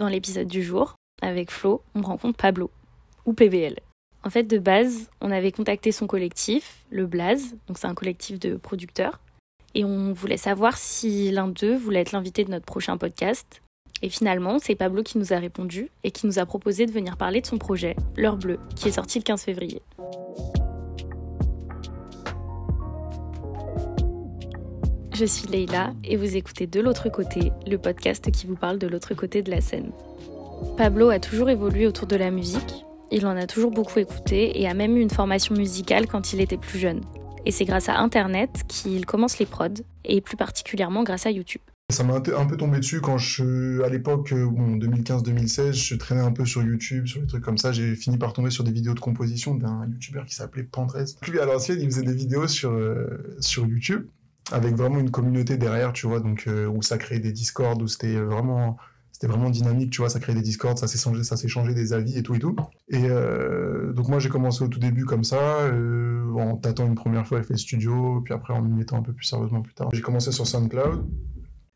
Dans l'épisode du jour, avec Flo, on rencontre Pablo, ou PBL. En fait, de base, on avait contacté son collectif, le Blaze, donc c'est un collectif de producteurs, et on voulait savoir si l'un d'eux voulait être l'invité de notre prochain podcast. Et finalement, c'est Pablo qui nous a répondu et qui nous a proposé de venir parler de son projet, L'heure bleue, qui est sorti le 15 février. Je suis Leïla et vous écoutez De l'autre côté, le podcast qui vous parle de l'autre côté de la scène. Pablo a toujours évolué autour de la musique, il en a toujours beaucoup écouté et a même eu une formation musicale quand il était plus jeune. Et c'est grâce à Internet qu'il commence les prods, et plus particulièrement grâce à YouTube. Ça m'a un peu tombé dessus quand je, à l'époque, euh, bon, 2015-2016, je traînais un peu sur YouTube, sur des trucs comme ça. J'ai fini par tomber sur des vidéos de composition d'un YouTuber qui s'appelait Pandrez. Lui, à l'ancienne, il faisait des vidéos sur, euh, sur YouTube, avec vraiment une communauté derrière, tu vois, donc, euh, où ça créait des Discords, où c'était vraiment, c'était vraiment dynamique, tu vois, ça créait des Discords, ça s'est changé, ça changé des avis et tout et tout. Et donc moi, j'ai commencé au tout début comme ça, en tâtant une première fois fait Studio, puis après en m'y mettant un peu plus sérieusement plus tard. J'ai commencé sur SoundCloud.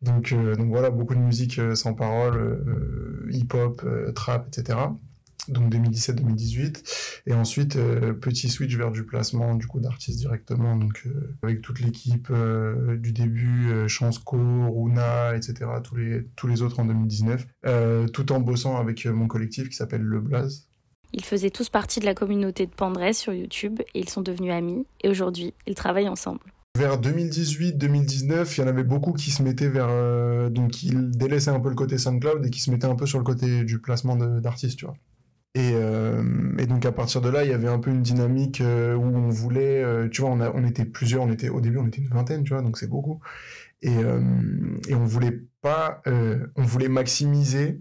Donc, euh, donc voilà, beaucoup de musique euh, sans parole, euh, hip-hop, trap, etc. Donc 2017-2018. Et ensuite, petit switch vers du placement du coup d'artistes directement, donc avec toute l'équipe du début, Chansco, Runa, etc. Tous les, tous les autres en 2019. tout en bossant avec mon collectif qui s'appelle Le Blaze. Ils faisaient tous partie de la communauté de Pandrez sur YouTube et ils sont devenus amis. Et aujourd'hui, ils travaillent ensemble. Vers 2018-2019, il y en avait beaucoup qui se mettaient vers. Euh, donc, qui délaissaient un peu le côté SoundCloud et qui se mettaient un peu sur le côté du placement d'artistes, tu vois. Et, euh, et, donc, à partir de là, il y avait un peu une dynamique euh, où on voulait. tu vois, on, a, on était plusieurs, on était, au début, on était une vingtaine, tu vois, donc c'est beaucoup. Et, et on voulait pas. on voulait maximiser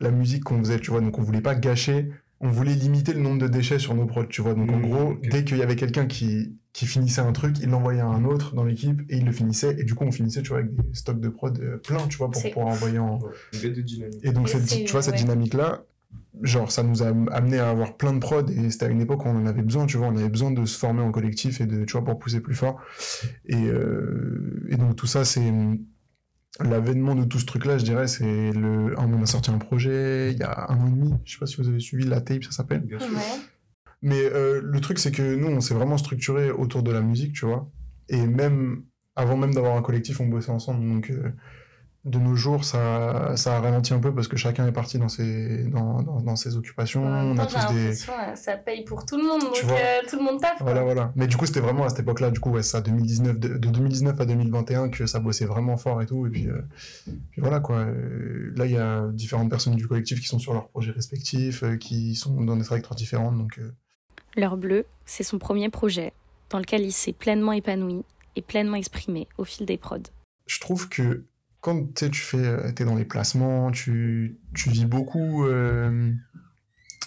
la musique qu'on faisait, tu vois, donc on voulait pas gâcher on voulait limiter le nombre de déchets sur nos prods, tu vois. Donc en mmh, gros, dès qu'il y avait quelqu'un qui, qui finissait un truc, il l'envoyait à un autre dans l'équipe et il le finissait. Et du coup, on finissait, tu vois, avec des stocks de prod euh, pleins, tu vois, pour pouvoir envoyer en. Et donc, tu vois, cette dynamique-là, genre, ça nous a amené à avoir plein de prod et c'était à une époque où on en avait besoin, tu vois. On avait besoin de se former en collectif et de, tu vois, pour pousser plus fort. Et, euh, et donc, tout ça, c'est l'avènement de tout ce truc-là, je dirais, c'est le. On a sorti un projet il y a un an et demi. Je sais pas si vous avez suivi la tape, ça s'appelle. Mais euh, le truc, c'est que nous, on s'est vraiment structuré autour de la musique, tu vois. Et même avant même d'avoir un collectif, on bossait ensemble. Donc, euh, de nos jours, ça, ça a ralenti un peu parce que chacun est parti dans ses, dans, dans, ses occupations. on a tous des... Euh, ça paye pour tout le monde, donc euh, tout le monde taffe. Voilà, voilà. Mais du coup, c'était vraiment à cette époque-là, du coup, ouais, ça, 2019, de, 2019 à 2021, que ça bossait vraiment fort et tout. Et puis, euh, puis voilà, quoi. Là, il y a différentes personnes du collectif qui sont sur leurs projets respectifs, qui sont dans des trajectoires différentes. Donc, L'heure bleue, c'est son premier projet, dans lequel il s'est pleinement épanoui et pleinement exprimé au fil des prods. Je trouve que quand tu fais, euh, es dans les placements, tu, vis beaucoup euh,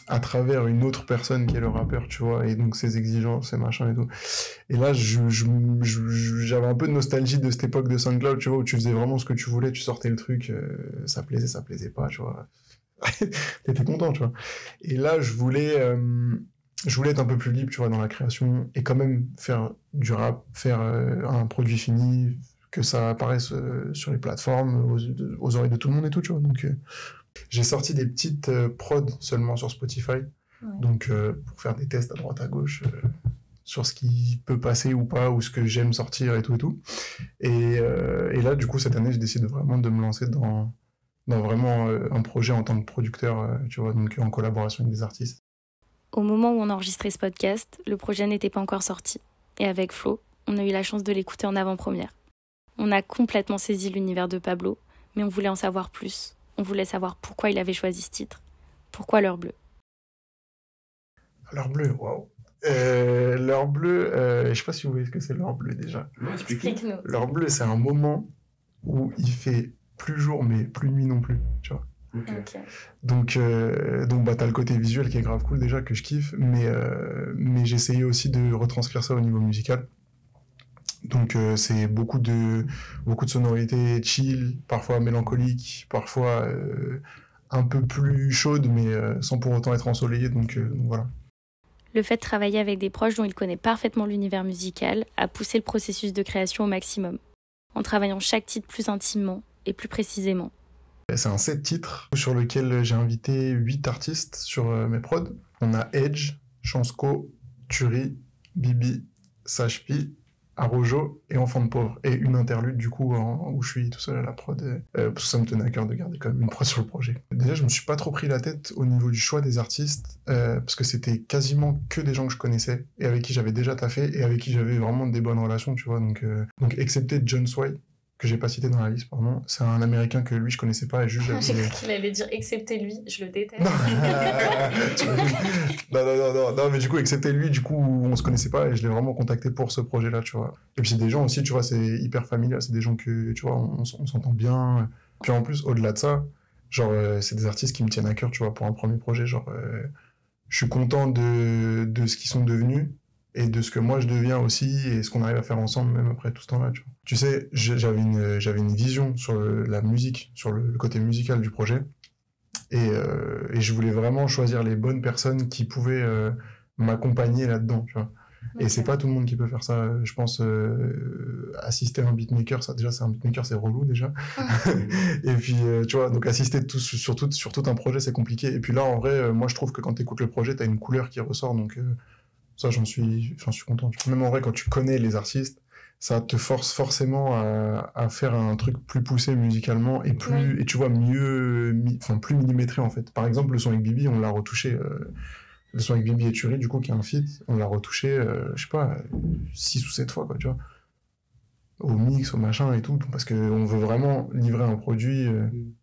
à travers une autre personne qui est le rappeur, tu vois, et donc ses exigences, ses machins et tout. Et là, j'avais un peu de nostalgie de cette époque de SoundCloud, tu vois, où tu faisais vraiment ce que tu voulais, tu sortais le truc, euh, ça plaisait, ça plaisait pas, tu vois. T'étais content, tu vois. Et là, je voulais, je voulais être un peu plus libre, tu vois, dans la création, et quand même faire du rap, faire un produit fini, que ça apparaisse euh, sur les plateformes, aux, oreilles de tout le monde et tout, tu vois. Donc, euh, j'ai sorti des petites euh, prods seulement sur Spotify, donc pour faire des tests à droite à gauche sur ce qui peut passer ou pas, ou ce que j'aime sortir et tout et tout. Et, et là, du coup, cette année, j'ai décidé vraiment de me lancer dans, dans vraiment un projet en tant que producteur, tu vois, donc en collaboration avec des artistes. Au moment où on enregistrait ce podcast, le projet n'était pas encore sorti. Et avec Flo, on a eu la chance de l'écouter en avant-première. On a complètement saisi l'univers de Pablo, mais on voulait en savoir plus. On voulait savoir pourquoi il avait choisi ce titre. Pourquoi l'heure bleue? L'heure bleue, waouh. Euh, l'heure bleue, euh, je sais pas si vous voyez ce que c'est l'heure bleue déjà. Explique-nous. L'heure bleue, c'est un moment où il fait plus jour mais plus nuit non plus, tu vois. Donc, euh, donc bah, t'as le côté visuel qui est grave cool déjà que je kiffe, mais, euh, mais j'ai essayé aussi de retranscrire ça au niveau musical. Donc euh, c'est beaucoup de beaucoup de sonorités chill, parfois mélancoliques, parfois euh, un peu plus chaudes, mais euh, sans pour autant être ensoleillées. Donc, voilà. Le fait de travailler avec des proches dont il connaît parfaitement l'univers musical a poussé le processus de création au maximum, en travaillant chaque titre plus intimement et plus précisément. C'est un set titres sur lequel j'ai invité 8 artistes sur mes prods. On a Edge, Chansco, Turi, Bibi, Sashpi, Arojo et Enfant de pauvre. Et une interlude, du coup, où je suis tout seul à la prod. Euh, ça me tenait à cœur de garder quand même une prod sur le projet. Déjà, je me suis pas trop pris la tête au niveau du choix des artistes, euh, parce que c'était quasiment que des gens que je connaissais et avec qui j'avais déjà taffé et avec qui j'avais vraiment des bonnes relations, tu vois. Donc, euh, donc excepté John Sway, que j'ai pas cité dans la liste, pardon. C'est un américain que lui je connaissais pas et juste J'ai cru qu'il allait dire excepté lui, je le déteste. non, non, non, non, non, mais du coup, excepté lui, du coup, on se connaissait pas et je l'ai vraiment contacté pour ce projet-là, tu vois. Et puis c'est des gens aussi, tu vois, c'est hyper familial, c'est des gens que, tu vois, on, s'entend bien. Puis en plus, au-delà de ça, genre, euh, c'est des artistes qui me tiennent à cœur, tu vois, pour un premier projet, genre, euh, je suis content de, de ce qu'ils sont devenus et de ce que moi je deviens aussi et ce qu'on arrive à faire ensemble même après tout ce temps-là. Tu, tu sais, j'avais une, j'avais une vision sur la musique, sur le, côté musical du projet et, euh, et, je voulais vraiment choisir les bonnes personnes qui pouvaient euh, m'accompagner là-dedans. Tu vois. Et c'est pas tout le monde qui peut faire ça. Je pense euh, assister à un beatmaker, ça déjà c'est un beatmaker, c'est relou déjà. et puis tu vois, donc assister tout, sur, tout, sur tout un projet, c'est compliqué. Et puis là, en vrai, moi je trouve que quand tu écoutes le projet, tu as une couleur qui ressort. Donc ça, j'en suis, j'en suis content. Même en vrai, quand tu connais les artistes, ça te force forcément à, à faire un truc plus poussé musicalement et plus, et tu vois, mieux, enfin, plus millimétré en fait. Par exemple, le son avec Bibi, on l'a retouché, euh, le son avec Bibi et Turi, du coup, qui est un feat, on l'a retouché, euh, je sais pas, 6 ou 7 fois, quoi, tu vois. Au mix, au machin et tout, parce qu'on veut vraiment livrer un produit. Euh, mm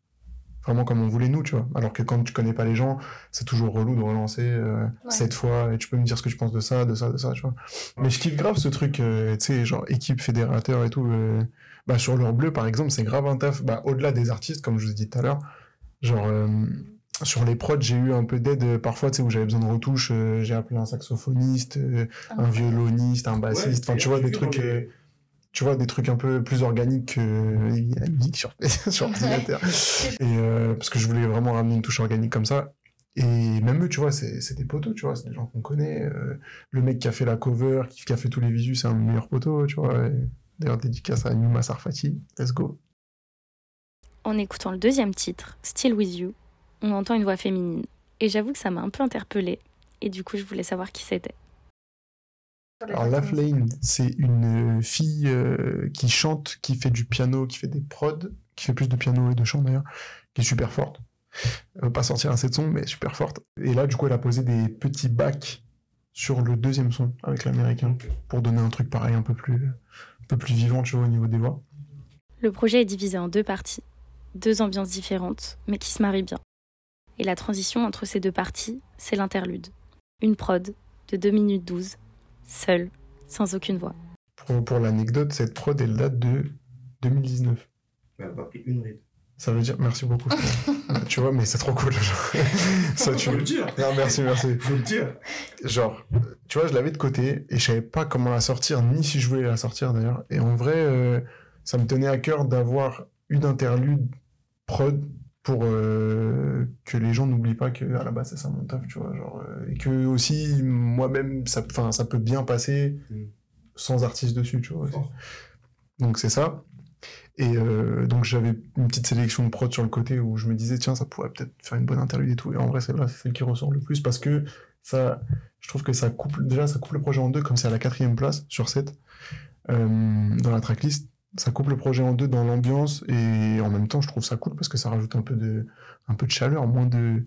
vraiment comme on voulait nous, tu vois. Alors que quand tu connais pas les gens, c'est toujours relou de relancer euh, cette fois et tu peux me dire ce que tu penses de ça, de ça, de ça, tu vois. Mais je kiffe grave ce truc, euh, tu sais, genre équipe fédérateur et tout. Euh, bah, sur leur bleu, par exemple, c'est grave un taf. Bah, au-delà des artistes, comme je vous ai dit tout à l'heure, genre sur les prods, j'ai eu un peu d'aide parfois, tu sais, où j'avais besoin de retouches. j'ai appelé un saxophoniste, ah. un violoniste, un bassiste, enfin, tu vois, des trucs tu vois, des trucs un peu plus organiques que la musique sur, sur ordinateur. et euh, parce que je voulais vraiment ramener une touche organique comme ça. Et même eux, tu vois, c'est des potos, tu vois, c'est des gens qu'on connaît. Euh, le mec qui a fait la cover, qui, a fait tous les visus, c'est un meilleur poteau, tu vois. D'ailleurs, dédicace à Numa Sarfati. Let's go. En écoutant le deuxième titre, Still With You, on entend une voix féminine. Et j'avoue que ça m'a un peu interpellée. Et du coup, je voulais savoir qui c'était. Alors, Lane, c'est une fille euh, qui chante, qui fait du piano, qui fait des prods, qui fait plus de piano et de chant d'ailleurs, qui est super forte. Elle va pas sortir assez de son, mais super forte. Et là, du coup, elle a posé des petits bacs sur le deuxième son avec l'américain pour donner un truc pareil, un peu plus, un peu plus vivant, tu vois, au niveau des voix. Le projet est divisé en deux parties, deux ambiances différentes, mais qui se marient bien. Et la transition entre ces deux parties, c'est l'interlude. Une prod de 2 minutes 12 seul, sans aucune voix. Pour, l'anecdote, cette prod, elle date de 2019. Elle n'a pas pris une ride. Ça veut dire, merci beaucoup. tu vois, mais c'est trop cool. Ça, tu veux le dire. Non, merci, merci. Faut le dire. Genre, tu vois, je l'avais de côté et je savais pas comment la sortir, ni si je voulais la sortir d'ailleurs. Et en vrai, euh, ça me tenait à cœur d'avoir une interlude prod pour euh, que les gens n'oublient pas que à la base c'est ça mon taf tu vois genre euh, et que aussi moi-même ça enfin ça peut bien passer mm. sans artiste dessus tu vois donc c'est ça. Et euh, donc j'avais une petite sélection de prod sur le côté où je me disais tiens ça pourrait peut-être faire une bonne interlude et tout. Et en vrai c'est là c'est celle qui ressort le plus parce que ça je trouve que ça coupe déjà ça coupe le projet en deux comme c'est à la quatrième place sur 7 dans la tracklist ça coupe le projet en deux dans l'ambiance et en même temps je trouve ça cool parce que ça rajoute un peu de un peu de chaleur moins de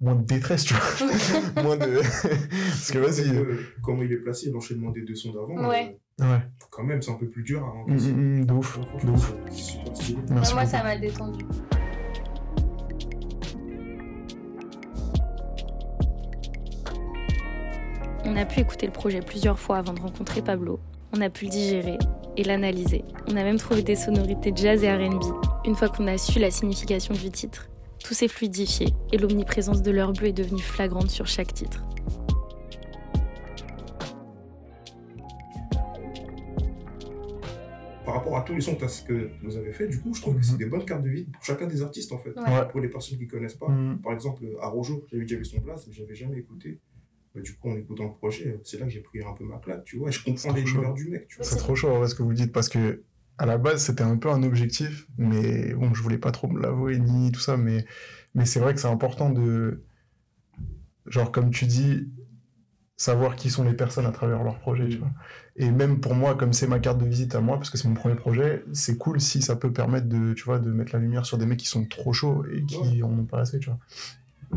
moins de détresse tu vois. Moins de parce que vas-y. Euh, comment il est placé l'enchaînement des deux sons d'avant ouais. Euh, ouais. Quand même c'est un peu plus dur hein, mm, mm, mm, de ouf de ouf. Merci moi ça m'a détendu. On a pu écouter le projet plusieurs fois avant de rencontrer Pablo. On a pu le digérer et l'analyser. On a même trouvé des sonorités jazz et RB. Une fois qu'on a su la signification du titre, tout s'est fluidifié et l'omniprésence de l'heure bleue est devenue flagrante sur chaque titre. Par rapport à tous les sons que vous avez fait, du coup, je trouve que c'est des bonnes cartes de vie pour chacun des artistes en fait. Pour les personnes qui ne connaissent pas. Mhm. Par exemple, à Rojo, j'avais déjà vu son place, mais j'avais jamais écouté. Bah, du coup, en écoutant le projet, c'est là que j'ai pris un peu ma claque, tu vois. Et je comprends les l'univers du mec, tu vois. C'est trop chaud, ce que vous dites, parce que à la base, c'était un peu un objectif, mais bon, je voulais pas trop me l'avouer ni tout ça, mais, mais c'est vrai que c'est important de, genre, comme tu dis, savoir qui sont les personnes à travers leur projet, tu vois. Et même pour moi, comme c'est ma carte de visite à moi, parce que c'est mon premier projet, c'est cool si ça peut permettre de, tu vois, de mettre la lumière sur des mecs qui sont trop chauds et qui en ont pas assez, tu vois.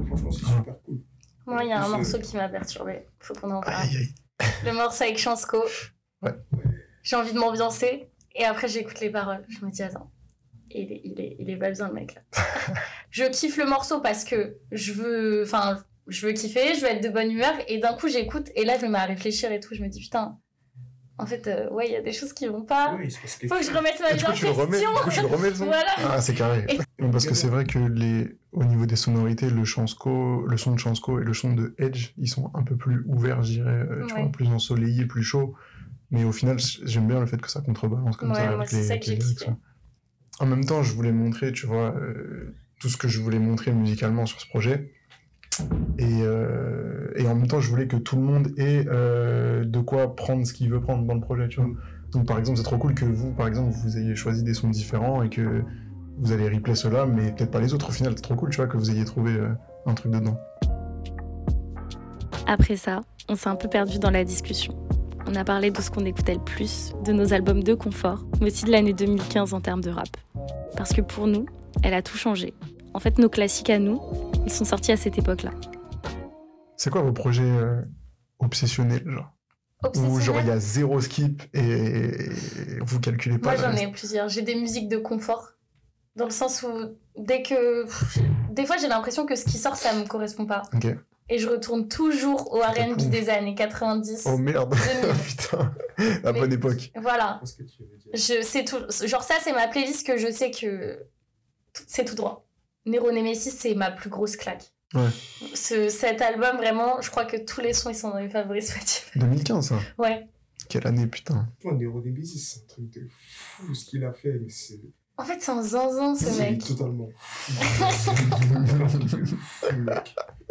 Franchement, c'est super cool. Moi, il y a un morceau qui m'a perturbé. Faut qu'on en parle. Le morceau avec Chansco. Ouais. J'ai envie de m'ambiancer. Et après, j'écoute les paroles. Je me dis, attends, il est, il est, il est pas bien, le mec, là. je kiffe le morceau parce que je veux. Enfin, je veux kiffer, je veux être de bonne humeur. Et d'un coup, j'écoute. Et là, je me mets à réfléchir et tout. Je me dis, putain. En fait, euh, ouais, il y a des choses qui vont pas. Oui, que Faut que je remette ma vie en question. Remets, du coup, tu le remets le son voilà. Ah, c'est carré. Parce que c'est vrai que les, au niveau des sonorités, le, Chansco, le son de Chansco et le son de Edge, ils sont un peu plus ouverts, je dirais, euh, tu vois, plus ensoleillés, plus chauds. Mais au final, j'aime bien le fait que ça contrebalance comme ça avec les, En même temps, je voulais montrer, tu vois, euh, tout ce que je voulais montrer musicalement sur ce projet. Et, euh, et, en même temps, je voulais que tout le monde ait euh, de quoi prendre ce qu'il veut prendre dans le projet, tu vois. Donc, par exemple, c'est trop cool que vous, par exemple, vous ayez choisi des sons différents et que vous allez replay ceux-là, mais peut-être pas les autres. Au final, c'est trop cool, tu vois, que vous ayez trouvé un truc dedans. Après ça, on s'est un peu perdu dans la discussion. On a parlé de ce qu'on écoutait le plus, de nos albums de confort, mais aussi de l'année 2015 en termes de rap. Parce que pour nous, elle a tout changé. En fait, nos classiques à nous, ils sont sortis à cette époque-là. C'est quoi vos projets euh, obsessionnels, genre? Où genre il y a zéro skip et vous calculez pas Moi j'en ai plusieurs. J'ai des musiques de confort. Dans le sens où dès que. Des fois j'ai l'impression que ce qui sort ça me correspond pas. Ok et je retourne toujours au R&B des années 90. Oh merde, putain, la bonne époque. Voilà. Je sais tout, genre ça c'est ma playlist que je sais que c'est tout droit. Nero Nemesis c'est ma plus grosse claque. Ouais. Ce, cet album vraiment, je crois que tous les sons ils sont dans mes favoris Spotify. 2015 ça. Ouais. Quelle année putain. Nero Nemesis c'est un truc de fou ce qu'il a fait mais c'est en fait, c'est un zinzin, ce mec. totalement.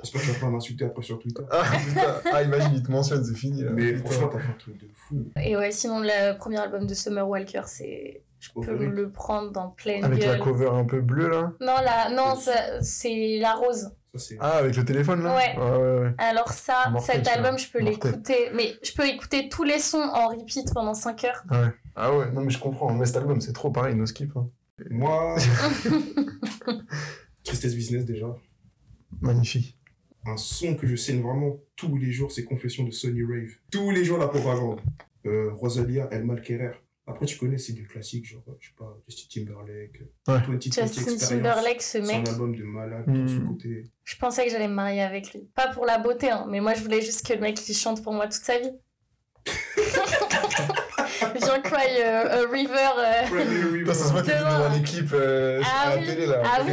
J'espère que tu vas pas m'insulter après sur Twitter. Ah, putain. Ah, imagine, il te mentionne, c'est fini. Mais franchement, t'as fait un truc de fou. Et ouais, sinon, le premier album de Summer Walker, c'est. Je peux le prendre dans pleine Avec la cover un peu bleue, là Non, la... non c'est la rose. Ah, avec le téléphone, là ouais. ouais, ouais, Alors ça, cet album, je peux l'écouter. Mais je peux écouter tous les sons en repeat pendant 5 heures. Ah ouais. Ah ouais, non mais je comprends. Mais cet album, c'est trop pareil, no skip. Hein. Moi... Tristesse Business, déjà. Magnifique un son que je saigne vraiment tous les jours, c'est Confession de Sony Rave. Tous les jours, la propagande. Euh, Rosalia, El Malquerer. Après, tu connais, c'est des classiques, genre, je sais pas, Justin Timberlake, ouais. Justin Timberlake, ce mec. C'est un album de malade, mmh. côté. Je pensais que j'allais me marier avec lui. Pas pour la beauté, hein, mais moi, je voulais juste que le mec, il chante pour moi toute sa vie. J'en crois euh, River. Euh, ça se voit que dans l'équipe euh, ah à la télé là. Ah oui.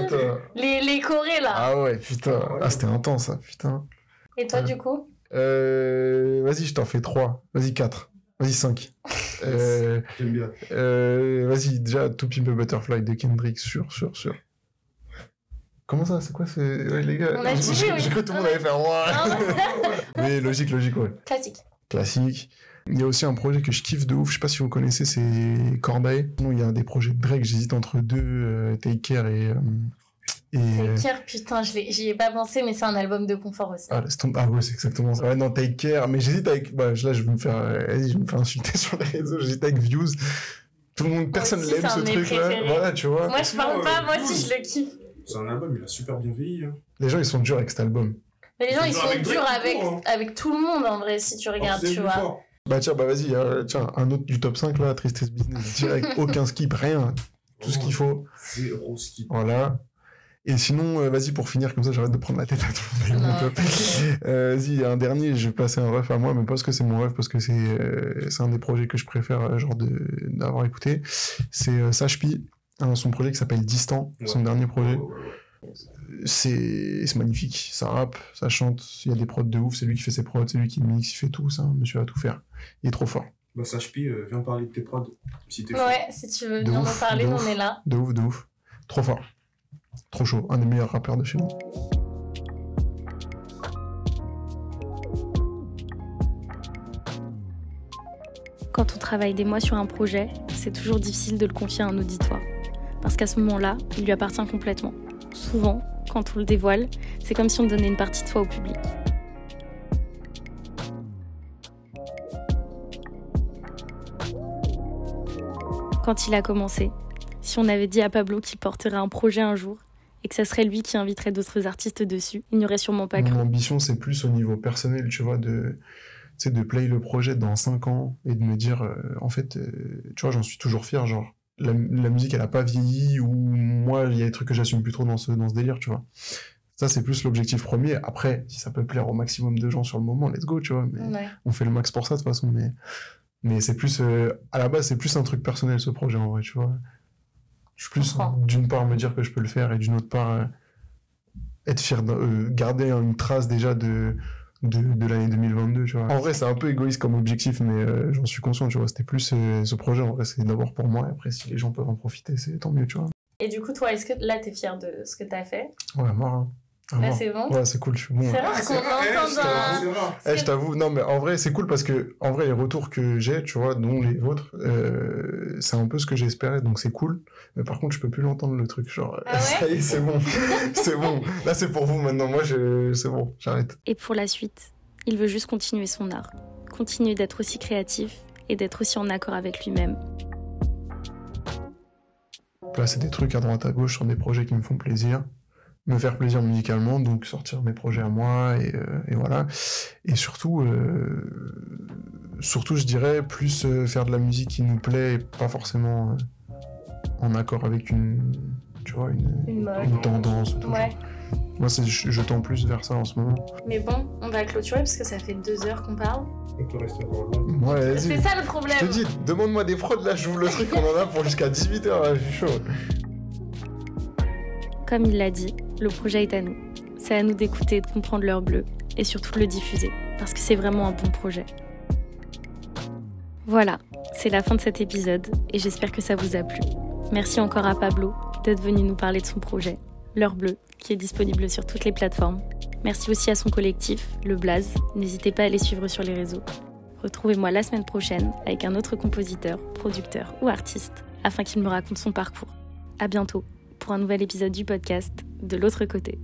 Les, les Corées là. Ah ouais, putain. Ah, c'était intense ça, putain. Et toi, du coup? Euh, Vas-y, je t'en fais trois. Vas-y, quatre. Vas-y, cinq. euh, J'aime bien. Euh, Vas-y, déjà, To Pimp a Butterfly de Kendrick, sûr, sûr, sûr. Comment ça C'est quoi c'est... Ouais, les gars? On a dit J'ai cru que tout le monde allait faire ouais. Oui, logique, logique, ouais. Classique. Classique. Il y a aussi un projet que je kiffe de ouf, je sais pas si vous connaissez, c'est Corbeil. il y a des projets de Drake, j'hésite entre deux, euh, Take Care et. Euh, et... Take Care, putain, j'y ai pas pensé, mais c'est un album de confort aussi. Ah, ah ouais, c'est exactement ça. Ouais, non, Take Care, mais j'hésite avec. Bah, là, je vais me faire, je vais me faire insulter sur les réseaux, j'hésite avec Views. Tout le monde, personne l'aime ce truc-là. Voilà, tu vois. Moi, je parle pas, moi aussi, je le kiffe. C'est un album, il a super bien vieilli. Hein. Les gens, ils sont durs avec cet album. Mais les gens, ils sont durs avec, hein. avec tout le monde, en vrai, si tu regardes, tu vois. Bah tiens, bah vas-y, euh, tiens, un autre du top 5 là, Tristesse Business, direct, aucun skip, rien, tout ce qu'il faut. Zéro skip. Voilà. Et sinon, euh, vas-y, pour finir, comme ça, j'arrête de prendre la tête à tout le monde. euh, vas-y, un dernier, je vais passer un ref à moi, mais pas parce que c'est mon ref, parce que c'est euh, c'est un des projets que je préfère, genre, d'avoir écouté. C'est Sage Pi, son projet qui s'appelle Distant, son dernier projet c'est magnifique. Ça rappe, ça chante, il y a des prods de ouf, c'est lui qui fait ses prods, c'est lui qui mixe, il fait tout, ça, monsieur va tout faire. Il est trop fort. Bah, Sashpi, euh, viens parler de tes prods, si t'es Ouais, si tu veux, viens en parler, on est là. De ouf, de ouf. Trop fort. Trop chaud. Un des meilleurs rappeurs de chez nous. Quand on travaille des mois sur un projet, c'est toujours difficile de le confier à un auditoire. Parce qu'à ce moment-là, il lui appartient complètement. Souvent, quand on le dévoile, c'est comme si on donnait une partie de soi au public. Quand il a commencé, si on avait dit à Pablo qu'il porterait un projet un jour et que ça serait lui qui inviterait d'autres artistes dessus, il n'y aurait sûrement pas cru. Mon ambition, c'est plus au niveau personnel, tu vois, de, de play le projet dans 5 ans et de me dire, euh, en fait, euh, tu vois, j'en suis toujours fier, genre, la, musique, elle a pas vieilli, ou moi, il y a des trucs que j'assume plus trop dans ce, dans ce délire, tu vois. Ça, c'est plus l'objectif premier. Après, si ça peut plaire au maximum de gens sur le moment, let's go, tu vois. Mais on fait le max pour ça, de toute façon. Mais, mais c'est plus, euh, à la base, c'est plus un truc personnel, ce projet, en vrai, tu vois. Je suis plus, d'une part, me dire que je peux le faire, et d'une autre part, être fier, de, garder une trace déjà de, de, l'année 2022, tu vois. En vrai, c'est un peu égoïste comme objectif, mais euh, j'en suis conscient, tu vois. C'était plus euh, ce projet, en vrai, c'est d'abord pour moi, et après, si les gens peuvent en profiter, c'est tant mieux, tu vois. Et du coup, toi, est-ce que là, t'es fier de ce que t'as fait? Ouais, moi, hein. Là, ah, c'est bon Ouais, c'est cool, je suis bon. C'est rare qu'on entende un... Eh, je t'avoue, non, mais en vrai, c'est cool parce que, en vrai, les retours que j'ai, tu vois, dont les vôtres, euh, c'est un peu ce que j'espérais, donc c'est cool. Mais par contre, je peux plus l'entendre, le truc. Genre, ah ça y est, c'est bon. c'est bon. Là, c'est pour vous maintenant. Moi, je... c'est bon, j'arrête. Et pour la suite, il veut juste continuer son art. Continuer d'être aussi créatif et d'être aussi en accord avec lui-même. Placer des trucs à droite à gauche sur des projets qui me font plaisir me faire plaisir musicalement, donc sortir mes projets à moi, et, euh, voilà. Et surtout, euh, surtout, je dirais, plus euh, faire de la musique qui nous plaît, et pas forcément en accord avec une, tu vois, une, tendance. Ouais. Moi, je, tends plus vers ça en ce moment. Mais bon, on va clôturer parce que ça fait deux heures qu'on parle. Ouais, c'est ça le problème. Je te dis, demande-moi des prods, là, j'ouvre le truc, on en a pour jusqu'à 18h, je suis chaud. Comme il l'a dit, le projet est à nous. C'est à nous d'écouter, de comprendre leur bleu et surtout de le diffuser, parce que c'est vraiment un bon projet. Voilà, c'est la fin de cet épisode et j'espère que ça vous a plu. Merci encore à Pablo d'être venu nous parler de son projet, L'heure bleue, qui est disponible sur toutes les plateformes. Merci aussi à son collectif, Le Blaze. N'hésitez pas à les suivre sur les réseaux. Retrouvez-moi la semaine prochaine avec un autre compositeur, producteur ou artiste afin qu'il me raconte son parcours. À bientôt pour un nouvel épisode du podcast de l'autre côté.